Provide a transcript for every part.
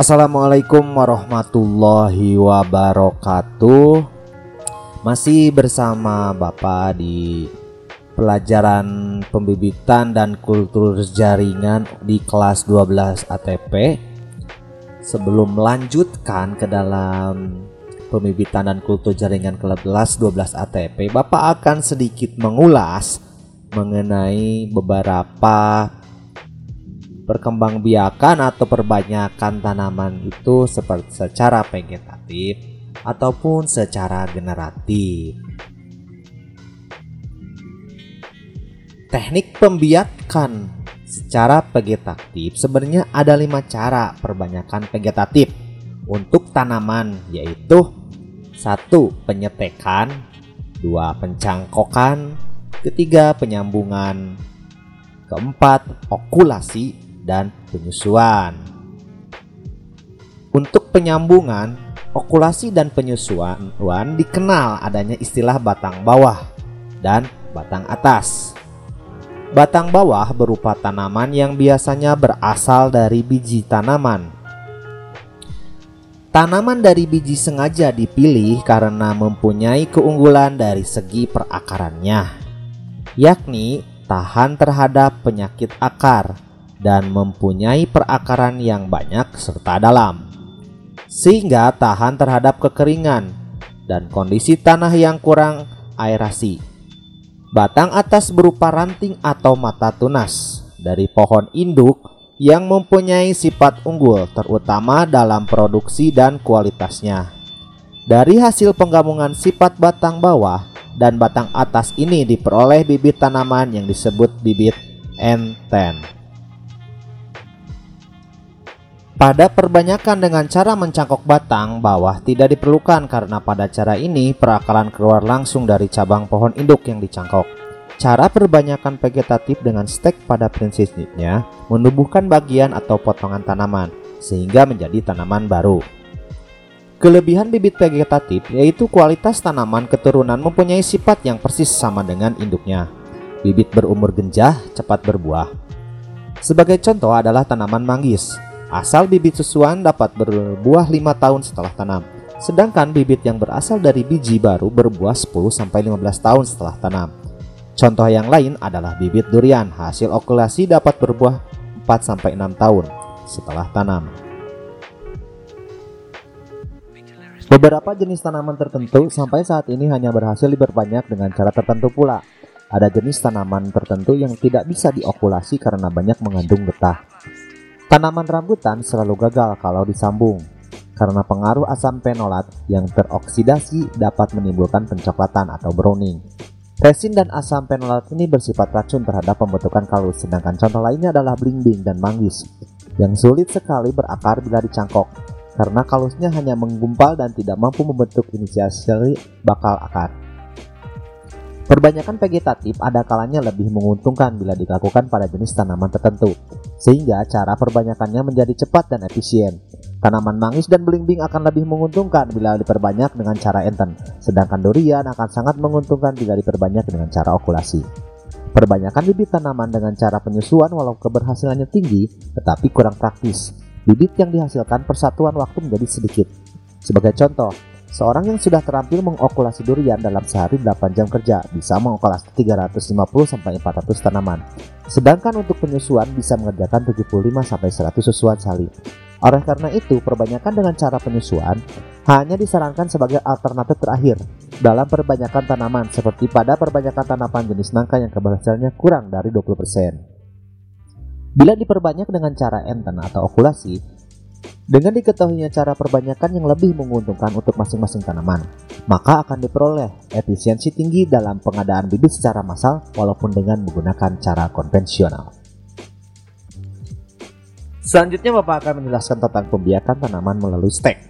Assalamualaikum warahmatullahi wabarakatuh. Masih bersama Bapak di pelajaran pembibitan dan kultur jaringan di kelas 12 ATP. Sebelum melanjutkan ke dalam pembibitan dan kultur jaringan kelas 12 ATP, Bapak akan sedikit mengulas mengenai beberapa perkembangbiakan atau perbanyakan tanaman itu seperti secara vegetatif ataupun secara generatif. Teknik pembiakan secara vegetatif sebenarnya ada lima cara perbanyakan vegetatif untuk tanaman yaitu satu penyetekan, dua pencangkokan, ketiga penyambungan, keempat okulasi dan penyusuan. Untuk penyambungan, okulasi dan penyusuan dikenal adanya istilah batang bawah dan batang atas. Batang bawah berupa tanaman yang biasanya berasal dari biji tanaman. Tanaman dari biji sengaja dipilih karena mempunyai keunggulan dari segi perakarannya, yakni tahan terhadap penyakit akar dan mempunyai perakaran yang banyak serta dalam, sehingga tahan terhadap kekeringan dan kondisi tanah yang kurang aerasi. Batang atas berupa ranting atau mata tunas dari pohon induk yang mempunyai sifat unggul terutama dalam produksi dan kualitasnya. Dari hasil penggabungan sifat batang bawah dan batang atas ini diperoleh bibit tanaman yang disebut bibit N10. Pada perbanyakan dengan cara mencangkok batang bawah tidak diperlukan karena pada cara ini perakaran keluar langsung dari cabang pohon induk yang dicangkok. Cara perbanyakan vegetatif dengan stek pada prinsipnya menumbuhkan bagian atau potongan tanaman sehingga menjadi tanaman baru. Kelebihan bibit vegetatif yaitu kualitas tanaman keturunan mempunyai sifat yang persis sama dengan induknya. Bibit berumur genjah, cepat berbuah. Sebagai contoh adalah tanaman manggis Asal bibit susuan dapat berbuah 5 tahun setelah tanam. Sedangkan bibit yang berasal dari biji baru berbuah 10-15 tahun setelah tanam. Contoh yang lain adalah bibit durian. Hasil okulasi dapat berbuah 4-6 tahun setelah tanam. Beberapa jenis tanaman tertentu sampai saat ini hanya berhasil diperbanyak dengan cara tertentu pula. Ada jenis tanaman tertentu yang tidak bisa diokulasi karena banyak mengandung getah. Tanaman rambutan selalu gagal kalau disambung karena pengaruh asam fenolat yang teroksidasi dapat menimbulkan pencoklatan atau browning. Resin dan asam fenolat ini bersifat racun terhadap pembentukan kalus, sedangkan contoh lainnya adalah blingbing dan manggis yang sulit sekali berakar bila dicangkok karena kalusnya hanya menggumpal dan tidak mampu membentuk inisiasi bakal akar. Perbanyakan vegetatif ada kalanya lebih menguntungkan bila dilakukan pada jenis tanaman tertentu, sehingga cara perbanyakannya menjadi cepat dan efisien. Tanaman manggis dan belimbing akan lebih menguntungkan bila diperbanyak dengan cara enten, sedangkan durian akan sangat menguntungkan bila diperbanyak dengan cara okulasi. Perbanyakan bibit tanaman dengan cara penyusuan walau keberhasilannya tinggi, tetapi kurang praktis. Bibit yang dihasilkan persatuan waktu menjadi sedikit. Sebagai contoh, Seorang yang sudah terampil mengokulasi durian dalam sehari 8 jam kerja bisa mengokulasi 350 sampai 400 tanaman. Sedangkan untuk penyusuan bisa mengerjakan 75 sampai 100 susuan sehari. Oleh karena itu, perbanyakan dengan cara penyusuan hanya disarankan sebagai alternatif terakhir dalam perbanyakan tanaman seperti pada perbanyakan tanaman jenis nangka yang keberhasilannya kurang dari 20%. Bila diperbanyak dengan cara enten atau okulasi, dengan diketahuinya cara perbanyakan yang lebih menguntungkan untuk masing-masing tanaman, maka akan diperoleh efisiensi tinggi dalam pengadaan bibit secara massal walaupun dengan menggunakan cara konvensional. Selanjutnya Bapak akan menjelaskan tentang pembiakan tanaman melalui stek.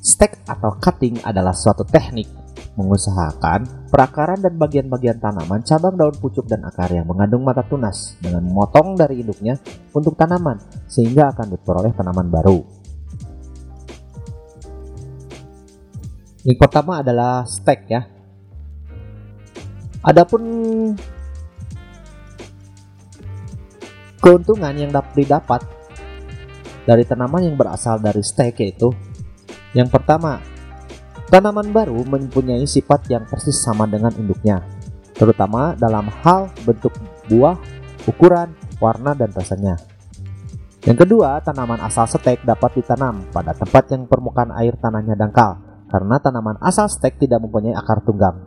Stek atau cutting adalah suatu teknik mengusahakan perakaran dan bagian-bagian tanaman, cabang daun pucuk dan akar yang mengandung mata tunas dengan memotong dari induknya untuk tanaman sehingga akan diperoleh tanaman baru. Yang pertama adalah stek ya. Adapun keuntungan yang dapat didapat dari tanaman yang berasal dari stek yaitu yang pertama, tanaman baru mempunyai sifat yang persis sama dengan induknya, terutama dalam hal bentuk buah, ukuran, warna, dan rasanya. Yang kedua, tanaman asal stek dapat ditanam pada tempat yang permukaan air tanahnya dangkal, karena tanaman asal stek tidak mempunyai akar tunggang.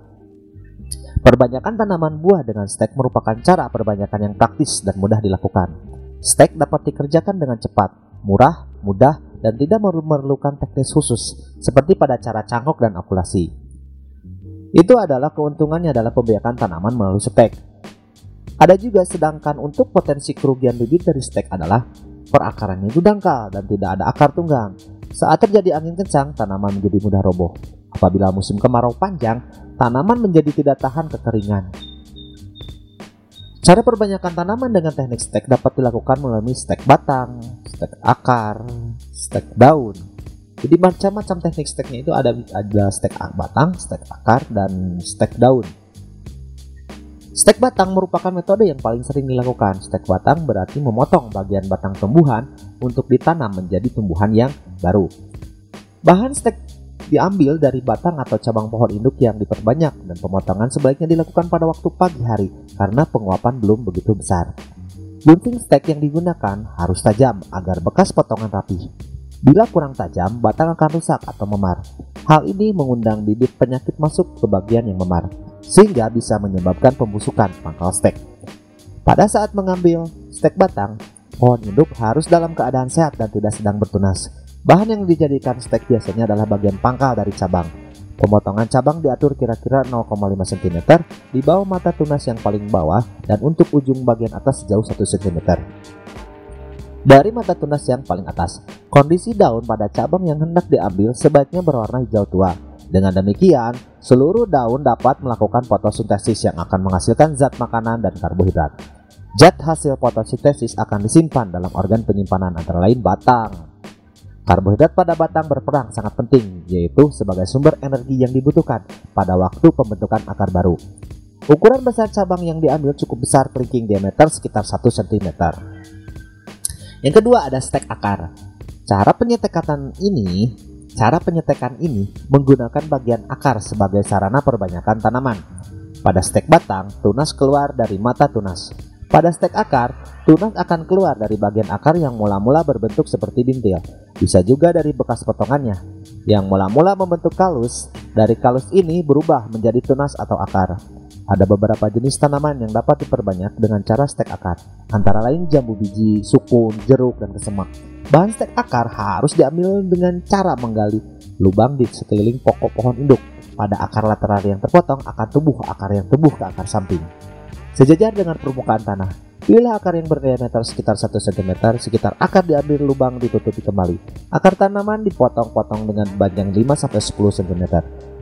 Perbanyakan tanaman buah dengan stek merupakan cara perbanyakan yang praktis dan mudah dilakukan. Stek dapat dikerjakan dengan cepat, murah, mudah, dan tidak memerlukan teknis khusus seperti pada cara cangkok dan okulasi. Itu adalah keuntungannya dalam pembiakan tanaman melalui stek. Ada juga sedangkan untuk potensi kerugian bibit dari stek adalah perakarannya itu dangkal dan tidak ada akar tunggang. Saat terjadi angin kencang, tanaman menjadi mudah roboh. Apabila musim kemarau panjang, tanaman menjadi tidak tahan kekeringan. Cara perbanyakan tanaman dengan teknik stek dapat dilakukan melalui stek batang, stek akar, stek daun. Jadi macam-macam teknik steknya itu ada ada stek batang, stek akar, dan stek daun. Stek batang merupakan metode yang paling sering dilakukan. Stek batang berarti memotong bagian batang tumbuhan untuk ditanam menjadi tumbuhan yang baru. Bahan stek diambil dari batang atau cabang pohon induk yang diperbanyak dan pemotongan sebaiknya dilakukan pada waktu pagi hari karena penguapan belum begitu besar. Gunting stek yang digunakan harus tajam agar bekas potongan rapi. Bila kurang tajam, batang akan rusak atau memar. Hal ini mengundang bibit penyakit masuk ke bagian yang memar, sehingga bisa menyebabkan pembusukan pangkal stek. Pada saat mengambil stek batang, pohon induk harus dalam keadaan sehat dan tidak sedang bertunas. Bahan yang dijadikan stek biasanya adalah bagian pangkal dari cabang. Pemotongan cabang diatur kira-kira 0,5 cm di bawah mata tunas yang paling bawah dan untuk ujung bagian atas sejauh 1 cm. Dari mata tunas yang paling atas, kondisi daun pada cabang yang hendak diambil sebaiknya berwarna hijau tua. Dengan demikian, seluruh daun dapat melakukan fotosintesis yang akan menghasilkan zat makanan dan karbohidrat. Zat hasil fotosintesis akan disimpan dalam organ penyimpanan antara lain batang, Karbohidrat pada batang berperan sangat penting, yaitu sebagai sumber energi yang dibutuhkan pada waktu pembentukan akar baru. Ukuran besar cabang yang diambil cukup besar kelingking diameter sekitar 1 cm. Yang kedua ada stek akar. Cara penyetekan ini, cara penyetekan ini menggunakan bagian akar sebagai sarana perbanyakan tanaman. Pada stek batang, tunas keluar dari mata tunas. Pada stek akar, tunas akan keluar dari bagian akar yang mula-mula berbentuk seperti bintil. Bisa juga dari bekas potongannya, yang mula-mula membentuk kalus. Dari kalus ini berubah menjadi tunas atau akar. Ada beberapa jenis tanaman yang dapat diperbanyak dengan cara stek akar, antara lain jambu biji, sukun, jeruk, dan kesemak. Bahan stek akar harus diambil dengan cara menggali lubang di sekeliling pokok pohon induk. Pada akar lateral yang terpotong akan tumbuh akar yang tumbuh ke akar samping. Sejajar dengan permukaan tanah, pilihlah akar yang berdiameter sekitar 1 cm, sekitar akar diambil lubang ditutupi kembali. Akar tanaman dipotong-potong dengan panjang 5-10 cm.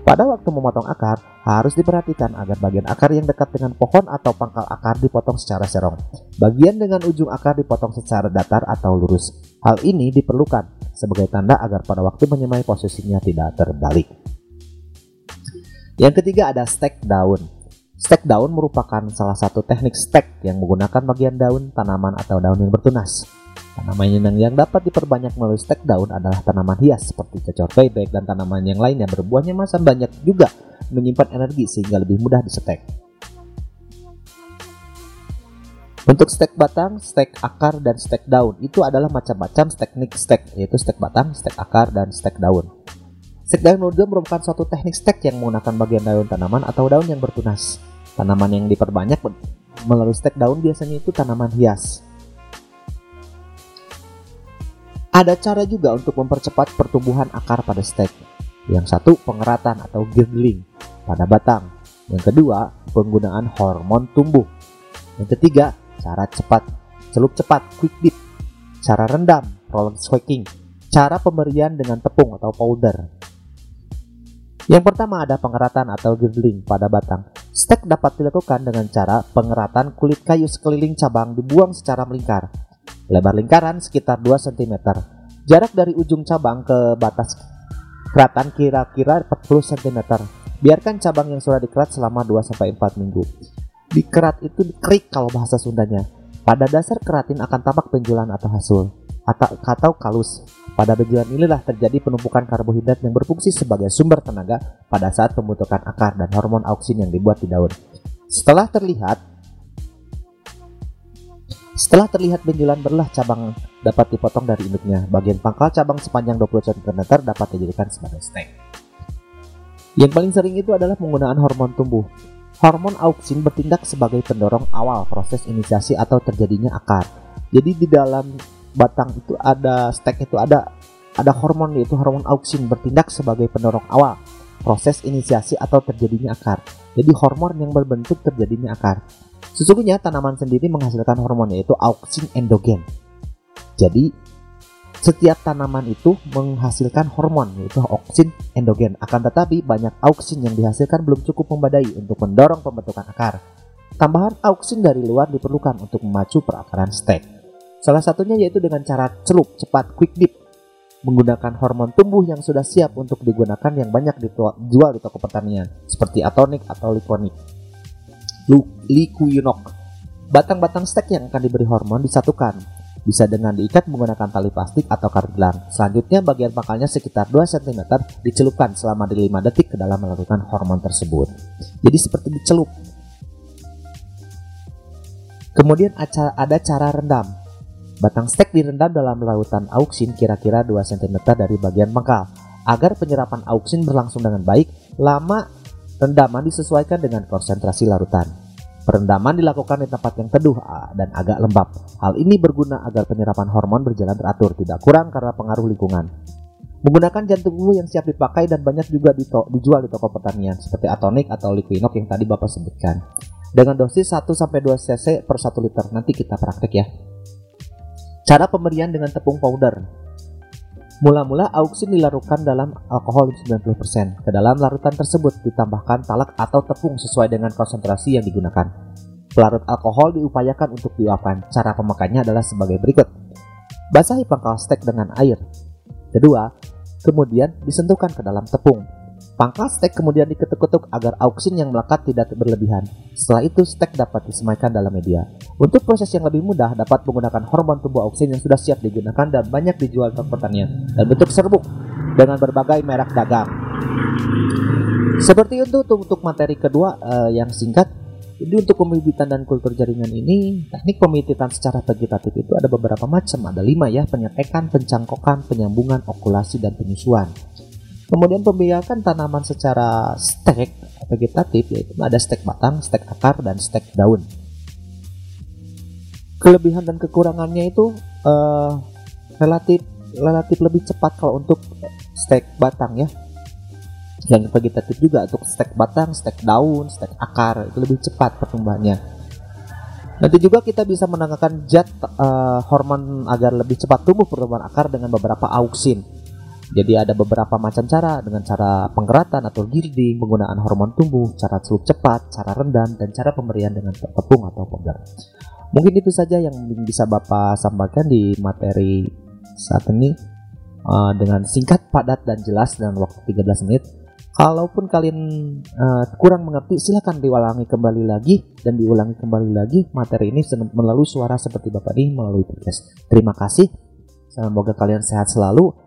Pada waktu memotong akar, harus diperhatikan agar bagian akar yang dekat dengan pohon atau pangkal akar dipotong secara serong. Bagian dengan ujung akar dipotong secara datar atau lurus. Hal ini diperlukan sebagai tanda agar pada waktu menyemai posisinya tidak terbalik. Yang ketiga ada stek daun. Stek daun merupakan salah satu teknik stek yang menggunakan bagian daun, tanaman, atau daun yang bertunas. Tanaman yang, yang dapat diperbanyak melalui stek daun adalah tanaman hias seperti cecor bebek dan tanaman yang lainnya berbuahnya masam banyak juga menyimpan energi sehingga lebih mudah disetek. Untuk stek batang, stek akar, dan stek daun itu adalah macam-macam teknik stek, yaitu stek batang, stek akar, dan stek daun. Stek daun merupakan suatu teknik stek yang menggunakan bagian daun tanaman atau daun yang bertunas. Tanaman yang diperbanyak melalui stek daun biasanya itu tanaman hias. Ada cara juga untuk mempercepat pertumbuhan akar pada stek. Yang satu, pengeratan atau girdling pada batang. Yang kedua, penggunaan hormon tumbuh. Yang ketiga, cara cepat, celup cepat, quick beat. Cara rendam, prolong swaking. Cara pemberian dengan tepung atau powder. Yang pertama ada pengeratan atau girdling pada batang. Stek dapat dilakukan dengan cara pengeratan kulit kayu sekeliling cabang dibuang secara melingkar. Lebar lingkaran sekitar 2 cm. Jarak dari ujung cabang ke batas keratan kira-kira 40 cm. Biarkan cabang yang sudah dikerat selama 2-4 minggu. Dikerat itu dikerik kalau bahasa Sundanya. Pada dasar keratin akan tampak penjulan atau hasil. Atau, atau kalus. Pada benjolan inilah terjadi penumpukan karbohidrat yang berfungsi sebagai sumber tenaga pada saat pembentukan akar dan hormon auksin yang dibuat di daun. Setelah terlihat setelah terlihat benjolan berlah cabang dapat dipotong dari induknya. Bagian pangkal cabang sepanjang 20 cm dapat dijadikan sebagai stek. Yang paling sering itu adalah penggunaan hormon tumbuh. Hormon auksin bertindak sebagai pendorong awal proses inisiasi atau terjadinya akar. Jadi di dalam batang itu ada stek itu ada ada hormon yaitu hormon auksin bertindak sebagai pendorong awal proses inisiasi atau terjadinya akar. Jadi hormon yang berbentuk terjadinya akar. Sesungguhnya tanaman sendiri menghasilkan hormon yaitu auksin endogen. Jadi setiap tanaman itu menghasilkan hormon yaitu auksin endogen. Akan tetapi banyak auksin yang dihasilkan belum cukup membadai untuk mendorong pembentukan akar. Tambahan auksin dari luar diperlukan untuk memacu perakaran stek. Salah satunya yaitu dengan cara celup cepat quick dip menggunakan hormon tumbuh yang sudah siap untuk digunakan yang banyak dijual di toko pertanian seperti atonik atau likonik. Likuyunok. Batang-batang stek yang akan diberi hormon disatukan bisa dengan diikat menggunakan tali plastik atau karet gelang. Selanjutnya bagian pangkalnya sekitar 2 cm dicelupkan selama 5 detik ke dalam melakukan hormon tersebut. Jadi seperti dicelup. Kemudian ada cara rendam. Batang stek direndam dalam lautan auksin kira-kira 2 cm dari bagian pangkal. Agar penyerapan auksin berlangsung dengan baik, lama rendaman disesuaikan dengan konsentrasi larutan. Perendaman dilakukan di tempat yang teduh dan agak lembab. Hal ini berguna agar penyerapan hormon berjalan teratur, tidak kurang karena pengaruh lingkungan. Menggunakan jantung bumbu yang siap dipakai dan banyak juga dijual di toko pertanian seperti atonik atau liquinok yang tadi Bapak sebutkan. Dengan dosis 1-2 cc per 1 liter. Nanti kita praktek ya. Cara pemberian dengan tepung powder. Mula-mula auksin dilarutkan dalam alkohol 90%. Ke dalam larutan tersebut ditambahkan talak atau tepung sesuai dengan konsentrasi yang digunakan. Pelarut alkohol diupayakan untuk diuapkan. Cara pemakaiannya adalah sebagai berikut. Basahi pangkal stek dengan air. Kedua, kemudian disentuhkan ke dalam tepung. Pangkal stek kemudian diketuk-ketuk agar auksin yang melekat tidak berlebihan. Setelah itu stek dapat disemaikan dalam media. Untuk proses yang lebih mudah dapat menggunakan hormon tumbuh auksin yang sudah siap digunakan dan banyak dijual di pertanian dan bentuk serbuk dengan berbagai merek dagang. Seperti itu untuk materi kedua uh, yang singkat. Jadi untuk pembibitan dan kultur jaringan ini, teknik pembibitan secara vegetatif itu ada beberapa macam. Ada lima ya, penyetekan, pencangkokan, penyambungan, okulasi, dan penyusuan. Kemudian pembiakan tanaman secara stek vegetatif yaitu ada stek batang, stek akar, dan stek daun. Kelebihan dan kekurangannya itu uh, relatif relatif lebih cepat kalau untuk stek batang ya. Yang vegetatif juga untuk stek batang, stek daun, stek akar itu lebih cepat pertumbuhannya. Nanti juga kita bisa menangkapkan zat uh, hormon agar lebih cepat tumbuh pertumbuhan akar dengan beberapa auksin jadi ada beberapa macam cara dengan cara pengeratan atau girding, penggunaan hormon tumbuh, cara celup cepat, cara rendam, dan cara pemberian dengan tepung atau powder. Mungkin itu saja yang bisa Bapak sampaikan di materi saat ini uh, dengan singkat, padat, dan jelas dalam waktu 13 menit. Kalaupun kalian uh, kurang mengerti, silahkan diulangi kembali lagi dan diulangi kembali lagi materi ini melalui suara seperti Bapak ini melalui podcast. Terima kasih. Semoga kalian sehat selalu.